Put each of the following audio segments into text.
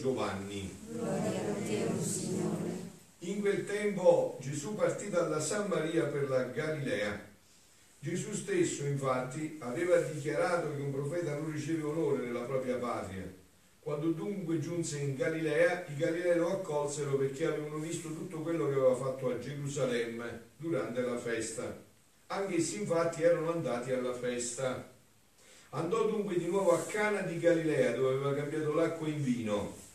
Giovanni. Gloria a te, o Signore. In quel tempo Gesù partì dalla San Maria per la Galilea. Gesù stesso, infatti, aveva dichiarato che un profeta non riceve onore nella propria patria. Quando dunque giunse in Galilea, i Galilei lo accolsero perché avevano visto tutto quello che aveva fatto a Gerusalemme durante la festa. Anch'essi infatti erano andati alla festa. Andò dunque di nuovo a Cana di Galilea, dove aveva cambiato l'acqua in vino.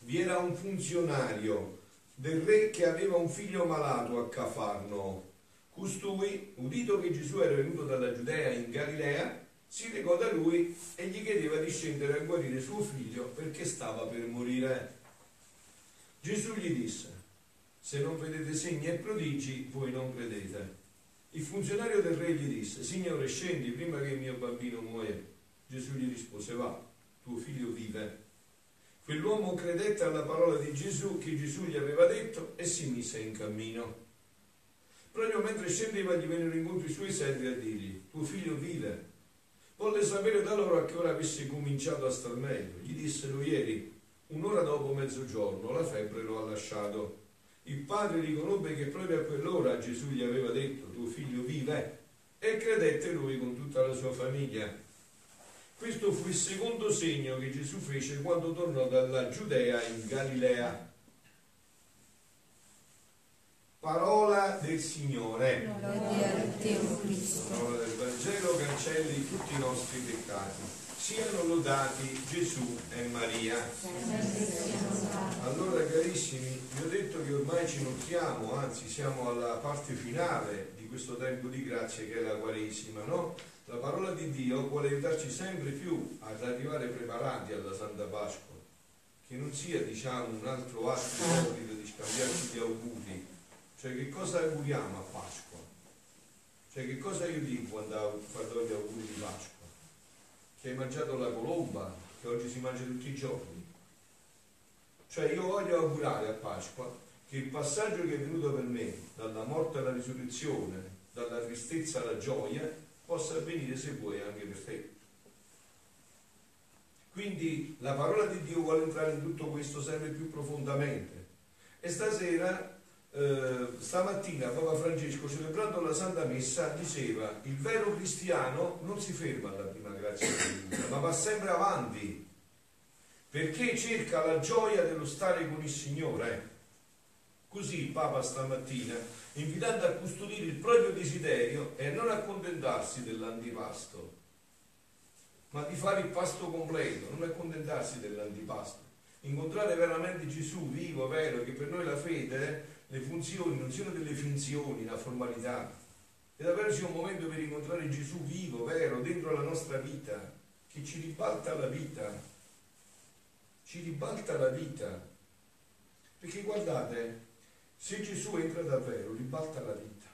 Vi era un funzionario del re che aveva un figlio malato a Cafarno. Costui, udito che Gesù era venuto dalla Giudea in Galilea, si recò da lui e gli chiedeva di scendere a guarire suo figlio perché stava per morire. Gesù gli disse, se non vedete segni e prodigi, voi non credete. Il funzionario del re gli disse, Signore, scendi prima che il mio bambino muoia. Gesù gli rispose, va, tuo figlio vive. Quell'uomo credette alla parola di Gesù che Gesù gli aveva detto e si mise in cammino. Proprio mentre scendeva gli vennero incontro i suoi servi a dirgli, tuo figlio vive. Volle sapere da loro a che ora avesse cominciato a star meglio. Gli dissero ieri, un'ora dopo mezzogiorno, la febbre lo ha lasciato. Il padre riconobbe che proprio a quell'ora Gesù gli aveva detto, tuo figlio vive, e credette lui con tutta la sua famiglia. Questo fu il secondo segno che Gesù fece quando tornò dalla Giudea in Galilea. Parola del Signore. Parola del Vangelo cancelli tutti i nostri peccati. Siano lodati Gesù e Maria. Allora carissimi, vi ho detto che ormai ci nottiamo, anzi siamo alla parte finale di questo tempo di grazia che è la Quaresima, no? La parola di Dio vuole aiutarci sempre più ad arrivare preparati alla Santa Pasqua, che non sia diciamo un altro atto di scambiarci gli auguri, cioè che cosa auguriamo a Pasqua? Cioè che cosa io dico quando quando ho gli auguri di Pasqua? Che hai mangiato la colomba, che oggi si mangia tutti i giorni. Cioè io voglio augurare a Pasqua che il passaggio che è venuto per me, dalla morte alla risurrezione, dalla tristezza alla gioia, possa avvenire se vuoi anche per te. Quindi la parola di Dio vuole entrare in tutto questo sempre più profondamente. E stasera, eh, stamattina, Papa Francesco, celebrando la Santa Messa, diceva il vero cristiano non si ferma alla prima grazia di Dio, ma va sempre avanti perché cerca la gioia dello stare con il Signore. Così il Papa stamattina, invitando a custodire il proprio desiderio e a non accontentarsi dell'antipasto, ma di fare il pasto completo, non accontentarsi dell'antipasto. Incontrare veramente Gesù vivo, vero, che per noi la fede, le funzioni non siano delle finzioni, una formalità. Ed avere sia un momento per incontrare Gesù vivo, vero, dentro la nostra vita, che ci ribalta la vita, ci ribalta la vita. Perché guardate, se Gesù entra davvero, ribalta la vita.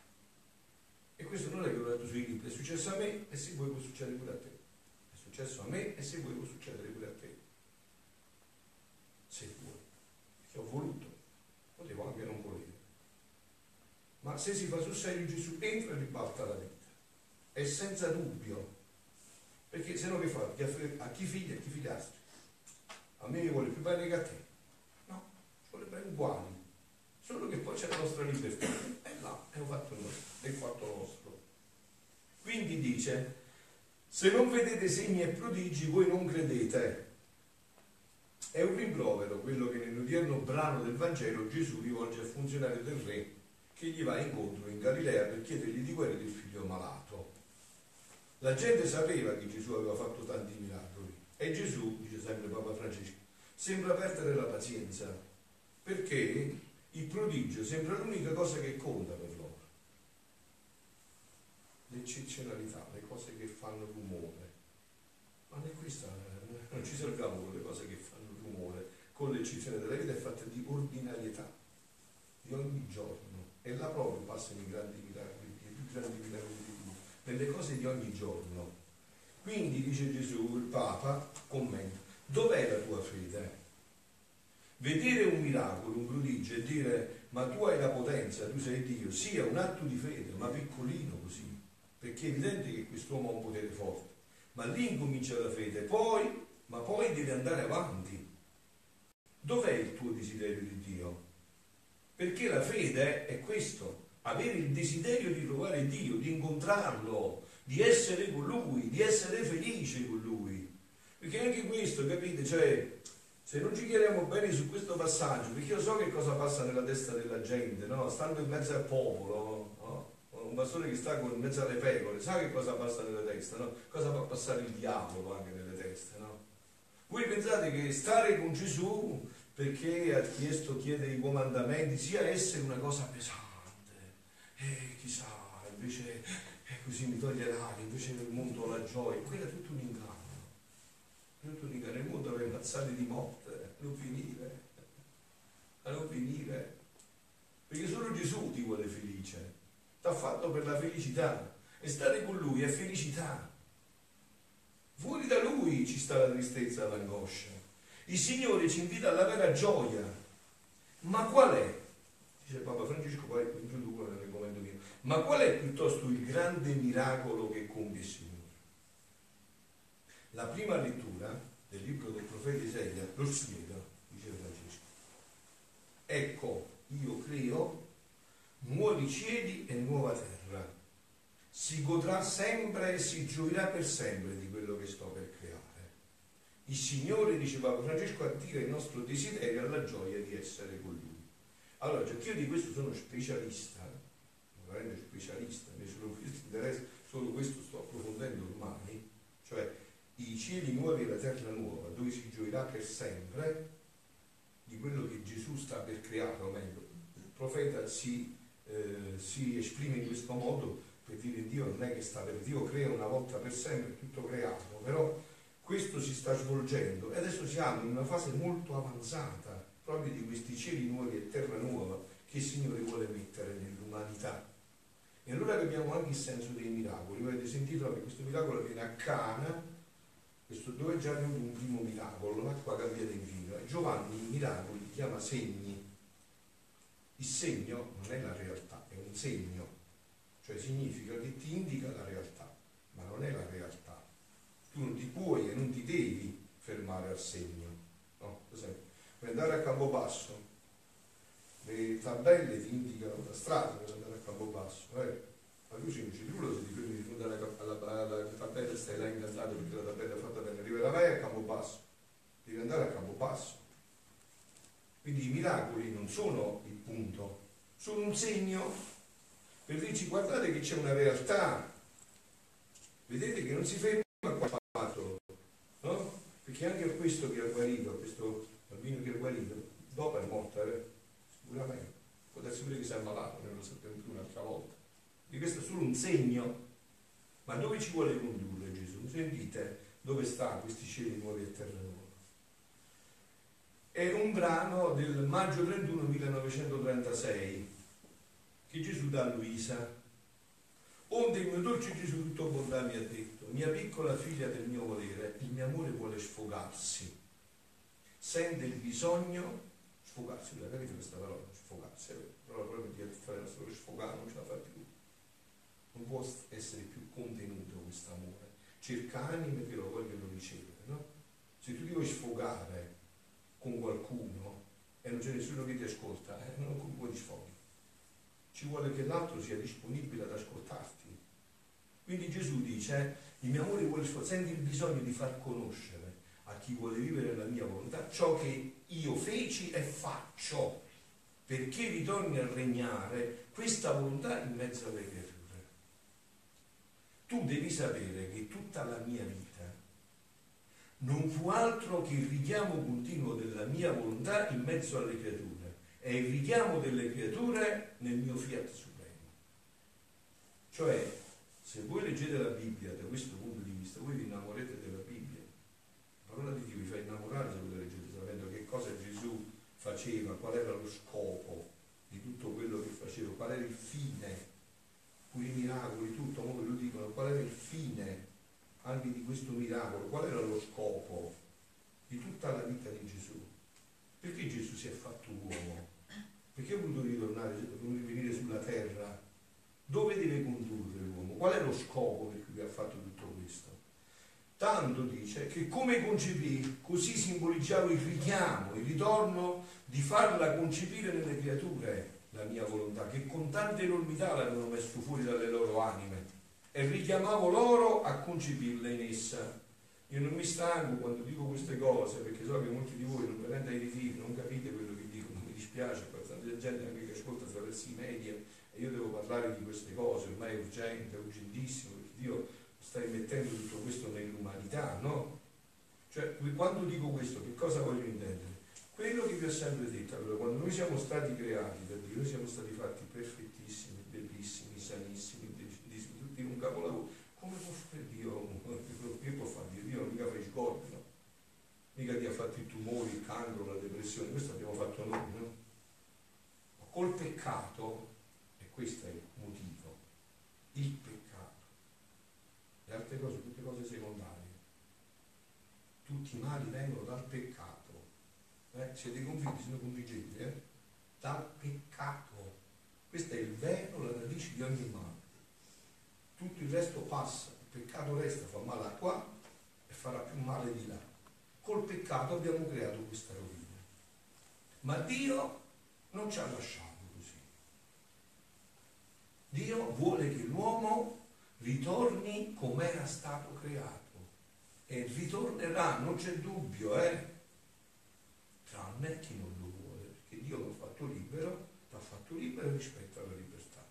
E questo non è che l'ho detto sui libri, è successo a me e se vuoi può succedere pure a te. È successo a me e se vuoi può succedere pure a te. Se vuoi. Perché ho voluto, potevo anche non volere. Ma se si fa sul serio Gesù entra e ribalta la vita. E senza dubbio. Perché se no che fa? A chi figli e a chi figliastri? A me vuole più bene che a te. No, ci vuole bene uguali. Solo che poi c'è la nostra libertà. E là, è un fatto nostro, è il fatto nostro. Quindi dice, se non vedete segni e prodigi, voi non credete. È un rimprovero quello che nell'odierno brano del Vangelo Gesù rivolge al funzionario del re che gli va incontro in Galilea per chiedergli di guarire il figlio malato. La gente sapeva che Gesù aveva fatto tanti miracoli e Gesù, dice sempre Papa Francesco, sembra perdere la pazienza perché il prodigio sembra l'unica cosa che conta per loro. L'eccezionalità, le cose che fanno rumore. Ma non questa, non ci serviamo con le cose che fanno con l'eccezione della vita è fatta di ordinarietà, di ogni giorno. E là proprio passano i grandi miracoli, i più grandi miracoli di Dio, nelle cose di ogni giorno. Quindi dice Gesù, il Papa commenta, dov'è la tua fede? Vedere un miracolo, un prodigio e dire ma tu hai la potenza, tu sei Dio, sia un atto di fede, ma piccolino così, perché è evidente che quest'uomo ha un potere forte, ma lì incomincia la fede, poi, ma poi deve andare avanti. Dov'è il tuo desiderio di Dio? Perché la fede è questo, avere il desiderio di trovare Dio, di incontrarlo, di essere con Lui, di essere felice con Lui. Perché anche questo, capite? Cioè, se non ci chiariamo bene su questo passaggio, perché io so che cosa passa nella testa della gente, no? stando in mezzo al popolo, no? un pastore che sta in mezzo alle pecore, sa che cosa passa nella testa, no? cosa fa passare il diavolo anche nelle teste. No? Voi pensate che stare con Gesù, perché ha chiesto, chiede i comandamenti, sia essere una cosa pesante, e chissà, invece eh, così mi toglie l'aria, invece nel mondo la gioia, quello è tutto un inganno. Tutto un inganno, il mondo aveva ammazzati di morte, non finire, a non finire. Perché solo Gesù ti vuole felice, ti ha fatto per la felicità. E stare con Lui è felicità. Fuori da Lui ci sta la tristezza l'angoscia. Il Signore ci invita alla vera gioia. Ma qual è? Dice Papa Francesco, poi introduco nel commento mio. Ma qual è piuttosto il grande miracolo che compie il Signore? La prima lettura del libro del profeta Isaia lo spiega, dice Francesco. Ecco, io creo nuovi cieli e nuova terra. Si godrà sempre e si gioirà per sempre di quello che sto per creare. Il Signore, dice Papa Francesco, attira il nostro desiderio alla gioia di essere con Lui. Allora, cioè, io di questo sono specialista, veramente specialista, invece solo questo solo questo sto approfondendo ormai, cioè i cieli nuovi e la terra nuova, dove si gioirà per sempre di quello che Gesù sta per creare, o meglio, il profeta si, eh, si esprime in questo modo per dire Dio non è che sta per Dio crea una volta per sempre tutto creato, però questo si sta svolgendo e adesso siamo in una fase molto avanzata proprio di questi cieli nuovi e terra nuova che il Signore vuole mettere nell'umanità. E allora capiamo anche il senso dei miracoli. Avete sentito che questo miracolo avviene a Cana, questo dove è già venuto un primo miracolo, l'acqua cambiata in vino. Giovanni i miracoli li chiama segni. Il segno non è la realtà, è un segno, cioè significa che ti indica la realtà, ma non è la realtà. Tu non ti puoi e non ti devi fermare al segno. No? Per esempio, per andare a Campobasso, le tabelle ti indicano la strada per andare a Campobasso. Eh? Ma tu non ci nulla se ti fermi di fronte alla, alla, alla, tabella stai là incantato perché la tabella è fatta bene. Arriverai a Campobasso, devi andare a Campobasso. Quindi i miracoli non sono il punto, sono un segno per dirci guardate che c'è una realtà. Vedete che non si ferma qua fatto, no? Perché anche questo che ha guarito, questo bambino che ha guarito, dopo è morto, eh? sicuramente. Può darsi pure che si è ammalato, sappiamo più un'altra volta. Di questo è solo un segno. Ma dove ci vuole condurre Gesù? Sentite dove sta questi cieli nuovi e terra nuova. È un brano del maggio 31 1936 che Gesù dà a Luisa. Onde il mio dolce Gesù tutto bontà mi ha detto, mia piccola figlia del mio volere, il mio amore vuole sfogarsi, sente il bisogno, sfogarsi, la capite questa parola, sfogarsi, però proprio di fare la storia sfogare non ce la fa più, non può essere più contenuto questo amore, cerca anime che lo vogliono ricevere, no? Se tu ti vuoi sfogare con qualcuno e non c'è nessuno che ti ascolta, eh, non puoi sfoghi. Ci vuole che l'altro sia disponibile ad ascoltarti. Quindi Gesù dice, il mio amore vuole senti il bisogno di far conoscere a chi vuole vivere la mia volontà ciò che io feci e faccio, perché ritorni a regnare questa volontà in mezzo alle creature. Tu devi sapere che tutta la mia vita non fu altro che il richiamo continuo della mia volontà in mezzo alle creature e il richiamo delle creature nel mio fiat supremo. Cioè, se voi leggete la Bibbia da questo punto di vista, voi vi innamorete della Bibbia. La parola di Dio vi fa innamorare se voi leggete sapendo che cosa Gesù faceva, qual era lo scopo di tutto quello che faceva, qual era il fine, quei miracoli, tutto, come lo dicono, qual era il fine anche di questo miracolo, qual era lo scopo di tutta la vita di Gesù? Perché Gesù si è fatto uomo? Perché ha voluto ritornare, venire sulla terra Dove deve condurre l'uomo? Qual è lo scopo per cui ha fatto tutto questo? Tanto che come concepì, così simboleggiava il richiamo, il ritorno di farla concepire nelle creature, la mia volontà, che con tanta enormità l'avevano messo fuori dalle loro anime e richiamavo loro a concepirla in essa. Io non mi stanco quando dico queste cose perché so che molti di voi non venite ai ritiri, non capite quello che dico, mi dispiace, tanta gente anche che ascolta attraverso i media e io devo parlare di queste cose, ormai è urgente, è urgentissimo, perché Dio sta immettendo tutto questo nell'umanità, no? Cioè, quando dico questo, che cosa voglio intendere? Quello che vi ho sempre detto, allora, quando noi siamo stati creati da Dio, noi siamo stati fatti perfettissimi, bellissimi, sanissimi, tutti in un capolavoro. Come può fare Dio? Che può fare Dio? Dio non mica fa i scorpi, no? Mica Dio ha fatto i tumori, il cancro, la depressione, questo abbiamo fatto noi, no? Ma col peccato, e questo è il motivo, il peccato, le altre cose, tutte cose secondarie, tutti i mali vengono dal peccato eh? siete convinti, se non convincete, eh? dal peccato. Questo è il vero, la radice di ogni male. Tutto il resto passa, il peccato resta, fa male qua e farà più male di là. Col peccato abbiamo creato questa rovina. Ma Dio non ci ha lasciato così. Dio vuole che l'uomo ritorni come era stato creato e ritornerà, non c'è dubbio, eh? tranne chi non lo vuole, perché Dio l'ha fatto libero, l'ha fatto libero rispetto alla libertà,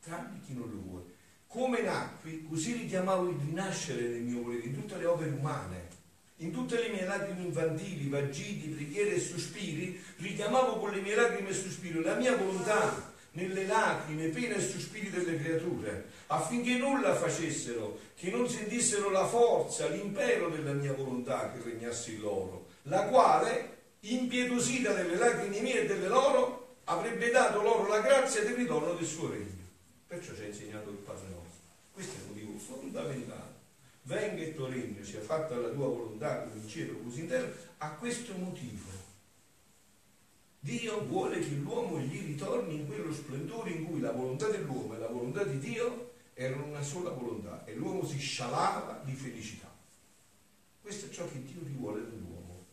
tranne chi non lo vuole. Come nacqui, così richiamavo il rinascere del mio volere in tutte le opere umane, in tutte le mie lacrime infantili, vagiti, preghiere e sospiri, richiamavo con le mie lacrime e sospiri la mia volontà nelle lacrime, pene e sospiri delle creature, affinché nulla facessero, che non sentissero la forza, l'impero della mia volontà che regnasse in loro la quale, impietosita delle lacrime mie e delle loro, avrebbe dato loro la grazia del ritorno del suo regno. Perciò ci ha insegnato il Padre nostro. Questo è il motivo fondamentale. Venga il tuo regno, sia fatta la tua volontà come in cielo così in terra, a questo motivo. Dio vuole che l'uomo gli ritorni in quello splendore in cui la volontà dell'uomo e la volontà di Dio erano una sola volontà e l'uomo si scialava di felicità. Questo è ciò che Dio vuole dall'uomo.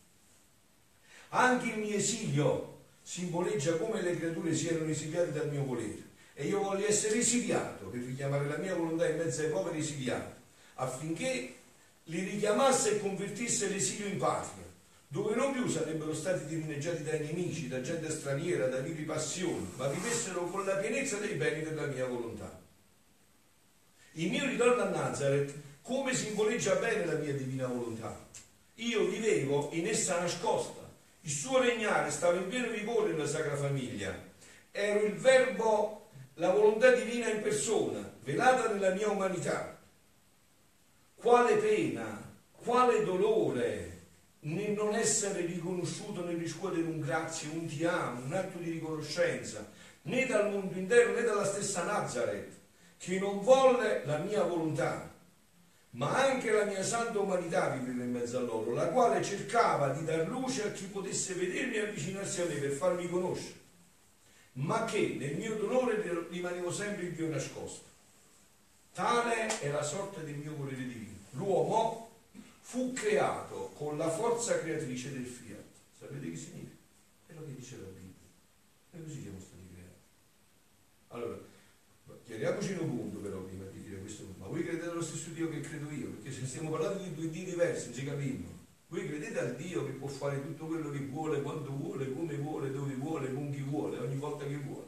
Anche il mio esilio simboleggia come le creature siano esiliate dal mio volere. E io voglio essere esiliato per richiamare la mia volontà in mezzo ai poveri esiliati, affinché li richiamasse e convertisse l'esilio in patria, dove non più sarebbero stati dirineggiati dai nemici, da gente straniera, da vili passioni, ma vivessero con la pienezza dei beni della mia volontà. Il mio ritorno a Nazareth come simboleggia bene la mia divina volontà. Io vivevo in essa nascosta, il suo regnare stava in pieno vigore nella Sacra Famiglia. Ero il verbo, la volontà divina in persona, velata nella mia umanità. Quale pena, quale dolore non essere riconosciuto nel riscuotere un grazie, un ti amo, un atto di riconoscenza, né dal mondo intero né dalla stessa Nazareth, che non volle la mia volontà, ma anche la mia santa umanità viveva in mezzo a loro, la quale cercava di dar luce a chi potesse vedermi e avvicinarsi a me per farmi conoscere, ma che nel mio dolore rimanevo sempre il Dio nascosto. Tale è la sorte del mio volere divino. L'uomo fu creato con la forza creatrice del fiat. Sapete che significa? È lo che dice la Bibbia. E così siamo stati creati. Allora, chiariamoci un punto però prima ma voi credete allo stesso Dio che credo io? Perché se stiamo parlando di due Dio diversi, ci capiamo. Voi credete al Dio che può fare tutto quello che vuole, quando vuole, come vuole, dove vuole, con chi vuole, ogni volta che vuole.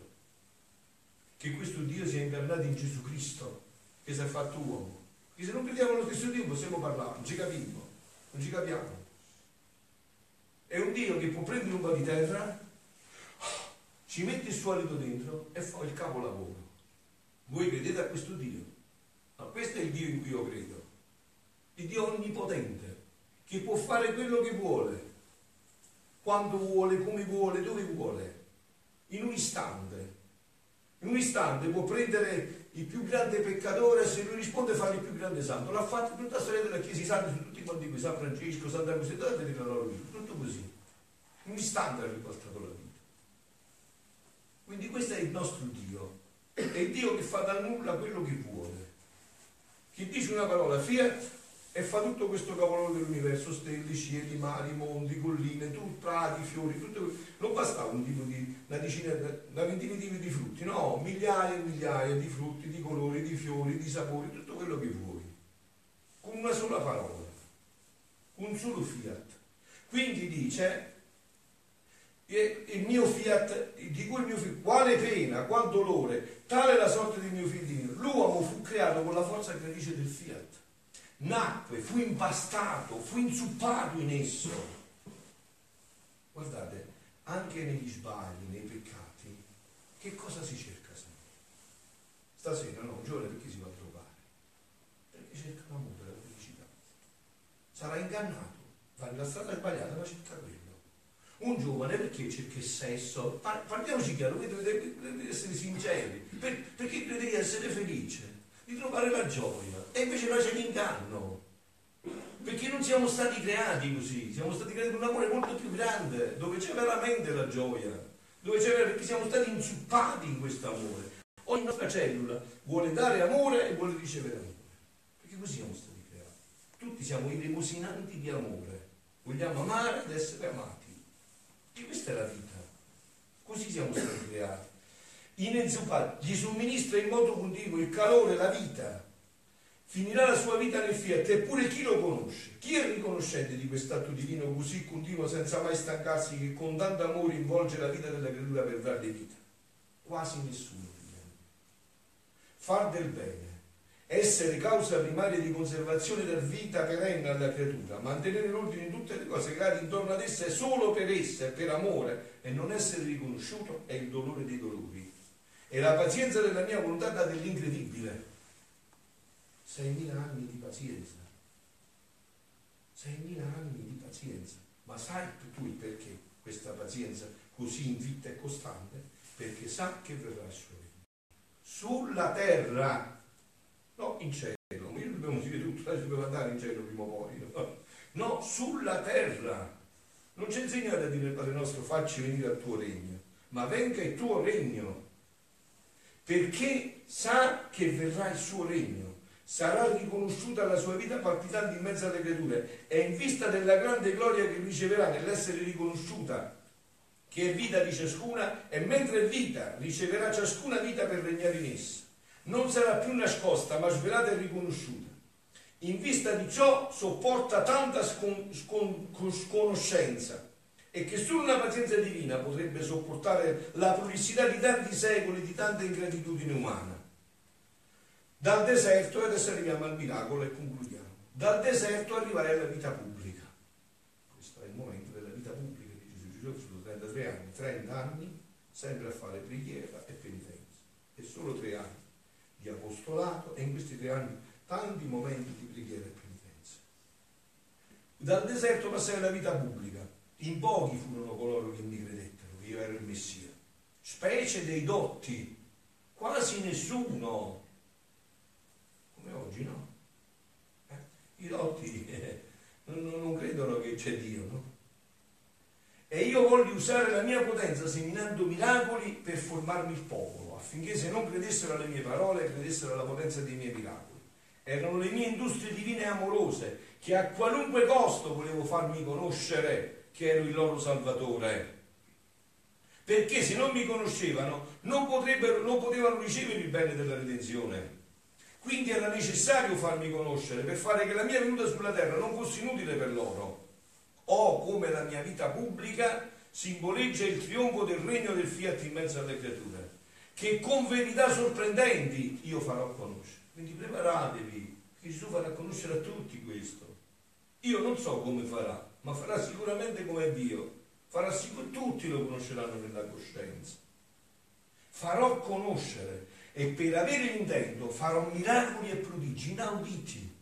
Che questo Dio sia incarnato in Gesù Cristo, che si è fatto uomo. Se non crediamo allo stesso Dio possiamo parlare, non ci capiamo, non ci capiamo. È un Dio che può prendere un po' di terra, ci mette il suo alito dentro e fa il capolavoro. Voi credete a questo Dio? Ma questo è il Dio in cui io credo. Il Dio onnipotente, che può fare quello che vuole, quando vuole, come vuole, dove vuole, in un istante. In un istante può prendere il più grande peccatore se lui risponde fare il più grande santo. L'ha fatto tutta la storia della Chiesa, i santi su tutti quanti qui, San Francesco, Santa Cosetta, vedete la loro vita, tutto così. Un istante ha riportato la vita. Quindi questo è il nostro Dio È Dio che fa dal nulla quello che vuole. Chi dice una parola fiat e fa tutto questo capolavoro dell'universo, stelle, cieli, mari, mondi, colline, tu, prati, fiori, tutto Non bastava un tipo di, una decina, una ventina di tipi di frutti, no, migliaia e migliaia di frutti, di colori, di fiori, di sapori, tutto quello che vuoi. Con una sola parola, un solo fiat. Quindi dice, il mio fiat, dico il mio fiat, quale pena, qual dolore, tale è la sorte del mio figlio. L'uomo fu creato con la forza creatrice del fiat nacque, fu impastato, fu inzuppato in esso. Guardate, anche negli sbagli, nei peccati, che cosa si cerca sempre? Stasera no, un giorno perché si va a trovare? Perché cerca l'amore, la felicità. Sarà ingannato, va nella strada sbagliata, ma cerca quello. Un giovane perché cerca il sesso? Parliamoci chiaro, deve essere sinceri, perché crede di essere felice di trovare la gioia. E invece noi c'è l'inganno. Perché non siamo stati creati così, siamo stati creati con un amore molto più grande, dove c'è veramente la gioia, dove c'è perché siamo stati inzuppati in questo amore. Ogni nostra cellula vuole dare amore e vuole ricevere amore. Perché così siamo stati creati. Tutti siamo i demosinanti di amore. Vogliamo amare ed essere amati. E questa è la vita. Così siamo stati creati inezzupato, gli somministra in modo continuo il calore, la vita. Finirà la sua vita nel fiat, eppure chi lo conosce? Chi è riconoscente di quest'atto divino così continuo senza mai stancarsi che con tanto amore involge la vita della creatura per darle vita? Quasi nessuno. Far del bene, essere causa primaria di conservazione della vita perenne alla creatura, mantenere l'ordine in tutte le cose create intorno ad essa solo per essa e per amore e non essere riconosciuto è il dolore dei dolori e la pazienza della mia volontà dà dell'incredibile. 6.000 anni di pazienza. 6.000 anni di pazienza. Ma sai tu il perché questa pazienza così invitta e costante? Perché sa che verrà il suo regno. Sulla terra, no in cielo. Io dobbiamo dire tutto, dobbiamo andare in cielo prima o poi. No? no, sulla terra. Non ci insegnate a dire Padre nostro, facci venire al tuo regno, ma venga il tuo regno perché sa che verrà il suo regno, sarà riconosciuta la sua vita palpitante in mezzo alle creature e in vista della grande gloria che riceverà nell'essere riconosciuta, che è vita di ciascuna, e mentre è vita riceverà ciascuna vita per regnare in essa. Non sarà più nascosta, ma svelata e riconosciuta. In vista di ciò sopporta tanta scon- scon- sconoscenza e che solo una pazienza divina potrebbe sopportare la prolissità di tanti secoli, di tanta ingratitudine umana. Dal deserto, adesso arriviamo al miracolo e concludiamo, dal deserto arrivare alla vita pubblica. Questo è il momento della vita pubblica di Gesù. Gesù sono 33 anni, 30 anni, sempre a fare preghiera e penitenza. E solo tre anni di apostolato e in questi tre anni tanti momenti di preghiera e penitenza. Dal deserto passare alla vita pubblica in pochi furono coloro che mi credettero che io ero il Messia, specie dei dotti, quasi nessuno, come oggi no? Eh? I dotti eh, non, non, credono che c'è Dio, no? E io voglio usare la mia potenza seminando miracoli per formarmi il popolo, affinché se non credessero alle mie parole, credessero alla potenza dei miei miracoli. Erano le mie industrie divine e amorose che a qualunque costo volevo farmi conoscere che ero il loro salvatore. Perché se non mi conoscevano non, non potevano ricevere il bene della redenzione. Quindi era necessario farmi conoscere per fare che la mia venuta sulla terra non fosse inutile per loro. O come la mia vita pubblica simboleggia il trionfo del regno del fiat in mezzo alle creature, che con verità sorprendenti io farò conoscere. Quindi preparatevi, Gesù farà conoscere a tutti questo. Io non so come farà, ma farà sicuramente come Dio, farà sicur- tutti lo conosceranno nella coscienza. Farò conoscere e per avere l'intento farò miracoli e prodigi inauditi.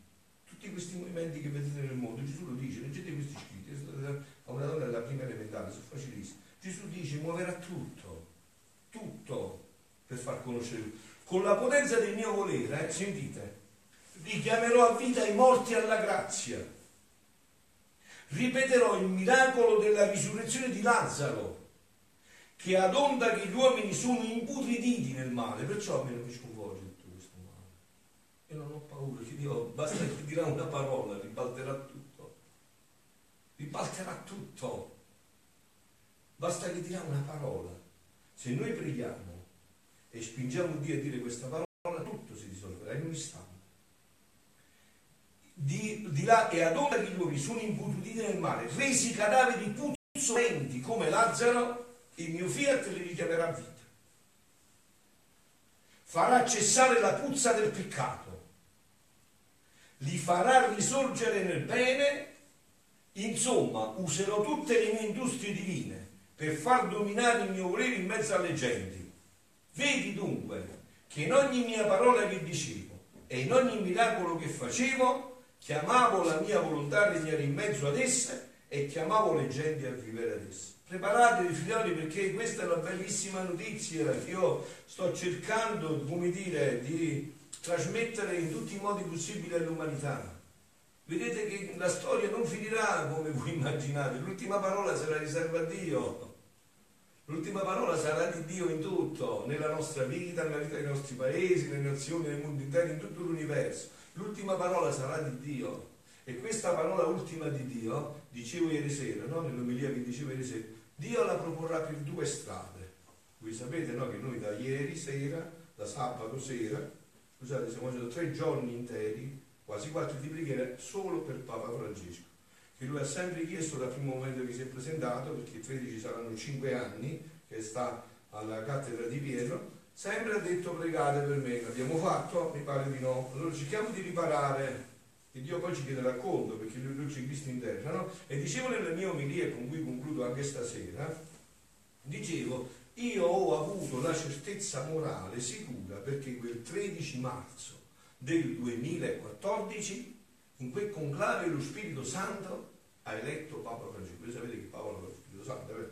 Tutti questi movimenti che vedete nel mondo, Gesù lo dice, leggete questi scritti, a una donna della prima elementare, sono facilissimi. Gesù dice muoverà tutto, tutto per far conoscere. Con la potenza del mio volere, eh, sentite, richiamerò a vita i morti alla grazia ripeterò il miracolo della risurrezione di Lazzaro, che ad onda che gli uomini sono imputriditi nel male, perciò a me non mi sconvolge tutto questo male. Io non ho paura, che Dio basta che dirà una parola, ribalterà tutto. Ribalterà tutto. Basta che dirà una parola. Se noi preghiamo e spingiamo Dio a dire questa parola, tutto si risolverà in un istante. Di, di là e ad che gli uomini sono imputuditi nel male, resi cadaveri puzzolenti come Lazzaro, il mio fiat li richiamerà vita. Farà cessare la puzza del peccato, li farà risorgere nel bene, insomma userò tutte le mie industrie divine per far dominare il mio volere in mezzo alle genti. Vedi dunque che in ogni mia parola che dicevo e in ogni miracolo che facevo, chiamavo la mia volontà a regnare in mezzo ad esse e chiamavo le genti a vivere ad esse. Preparatevi figlioli perché questa è una bellissima notizia che io sto cercando, come dire, di trasmettere in tutti i modi possibili all'umanità. Vedete che la storia non finirà come voi immaginate, l'ultima parola sarà riserva a Dio. L'ultima parola sarà di Dio in tutto, nella nostra vita, nella vita dei nostri paesi, nelle nazioni, nel mondo intero, in tutto l'universo. L'ultima parola sarà di Dio. E questa parola ultima di Dio, dicevo ieri sera, no? nell'omelia che dicevo ieri sera, Dio la proporrà per due strade. Voi sapete no? che noi da ieri sera, da sabato sera, scusate, siamo facendo tre giorni interi, quasi quattro di preghiera, solo per Papa Francesco, che lui ha sempre chiesto dal primo momento che si è presentato, perché 13 saranno 5 anni che sta alla cattedra di Pietro, sempre ha detto pregate per me, l'abbiamo fatto? Mi pare di no. Allora cerchiamo di riparare che Dio poi ci chiederà conto perché lui luce Cristo in terra, no? E dicevo nella mia omilia, con cui concludo anche stasera, dicevo, io ho avuto la certezza morale sicura perché quel 13 marzo del 2014, in quel conclave lo Spirito Santo ha eletto Papa Francesco. Voi sapete che Paolo ha lo Spirito Santo, vero?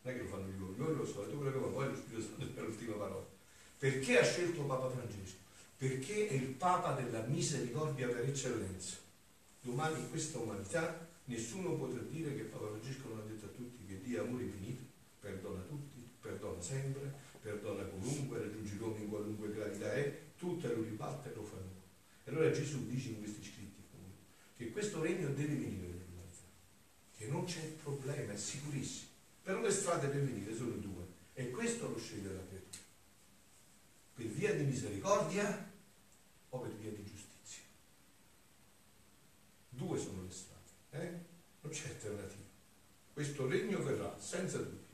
Non è che lo fanno di loro, noi lo so, quello che poi lo Spirito Santo è l'ultima parola. Perché ha scelto Papa Francesco? perché è il Papa della misericordia per eccellenza. Domani in questa umanità nessuno potrà dire che Papa Francesco non ha detto a tutti che Dio amore infinito, perdona tutti, perdona sempre, perdona comunque, raggiunge l'uomo in qualunque gravità è, tutto lo ribatte e lo fa nuovo. E allora Gesù dice in questi scritti che questo regno deve venire nell'umanità, che non c'è problema, è sicurissimo. Però le strade per venire sono due e questo lo sceglierà per. Per via di misericordia o per via di giustizia. Due sono le strade, eh? non c'è alternativa. Questo regno verrà senza dubbio.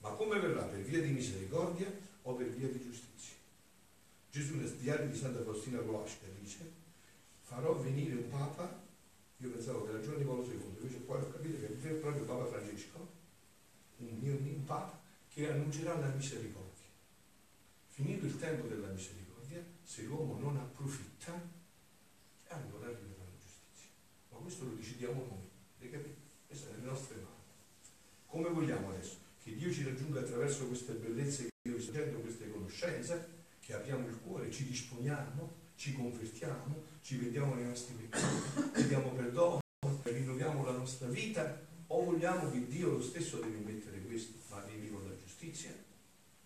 Ma come verrà? Per via di misericordia o per via di giustizia? Gesù nel diario di Santa Faustina Colasca dice farò venire un Papa, io pensavo che era Giovanni Paolo II, invece qua ho capito che è proprio Papa Francesco, un, mio, un Papa che annuncerà la misericordia. Finito il tempo della misericordia se l'uomo non approfitta, allora arriverà la giustizia. Ma questo lo decidiamo noi, hai capito? Questo è nelle nostre mani. Come vogliamo adesso? Che Dio ci raggiunga attraverso queste bellezze che io sto queste conoscenze, che apriamo il cuore, ci disponiamo, ci convertiamo, ci vediamo nei nostri peccati, chiediamo perdono, rinnoviamo la nostra vita, o vogliamo che Dio lo stesso deve mettere questo, ma arrivi con la giustizia?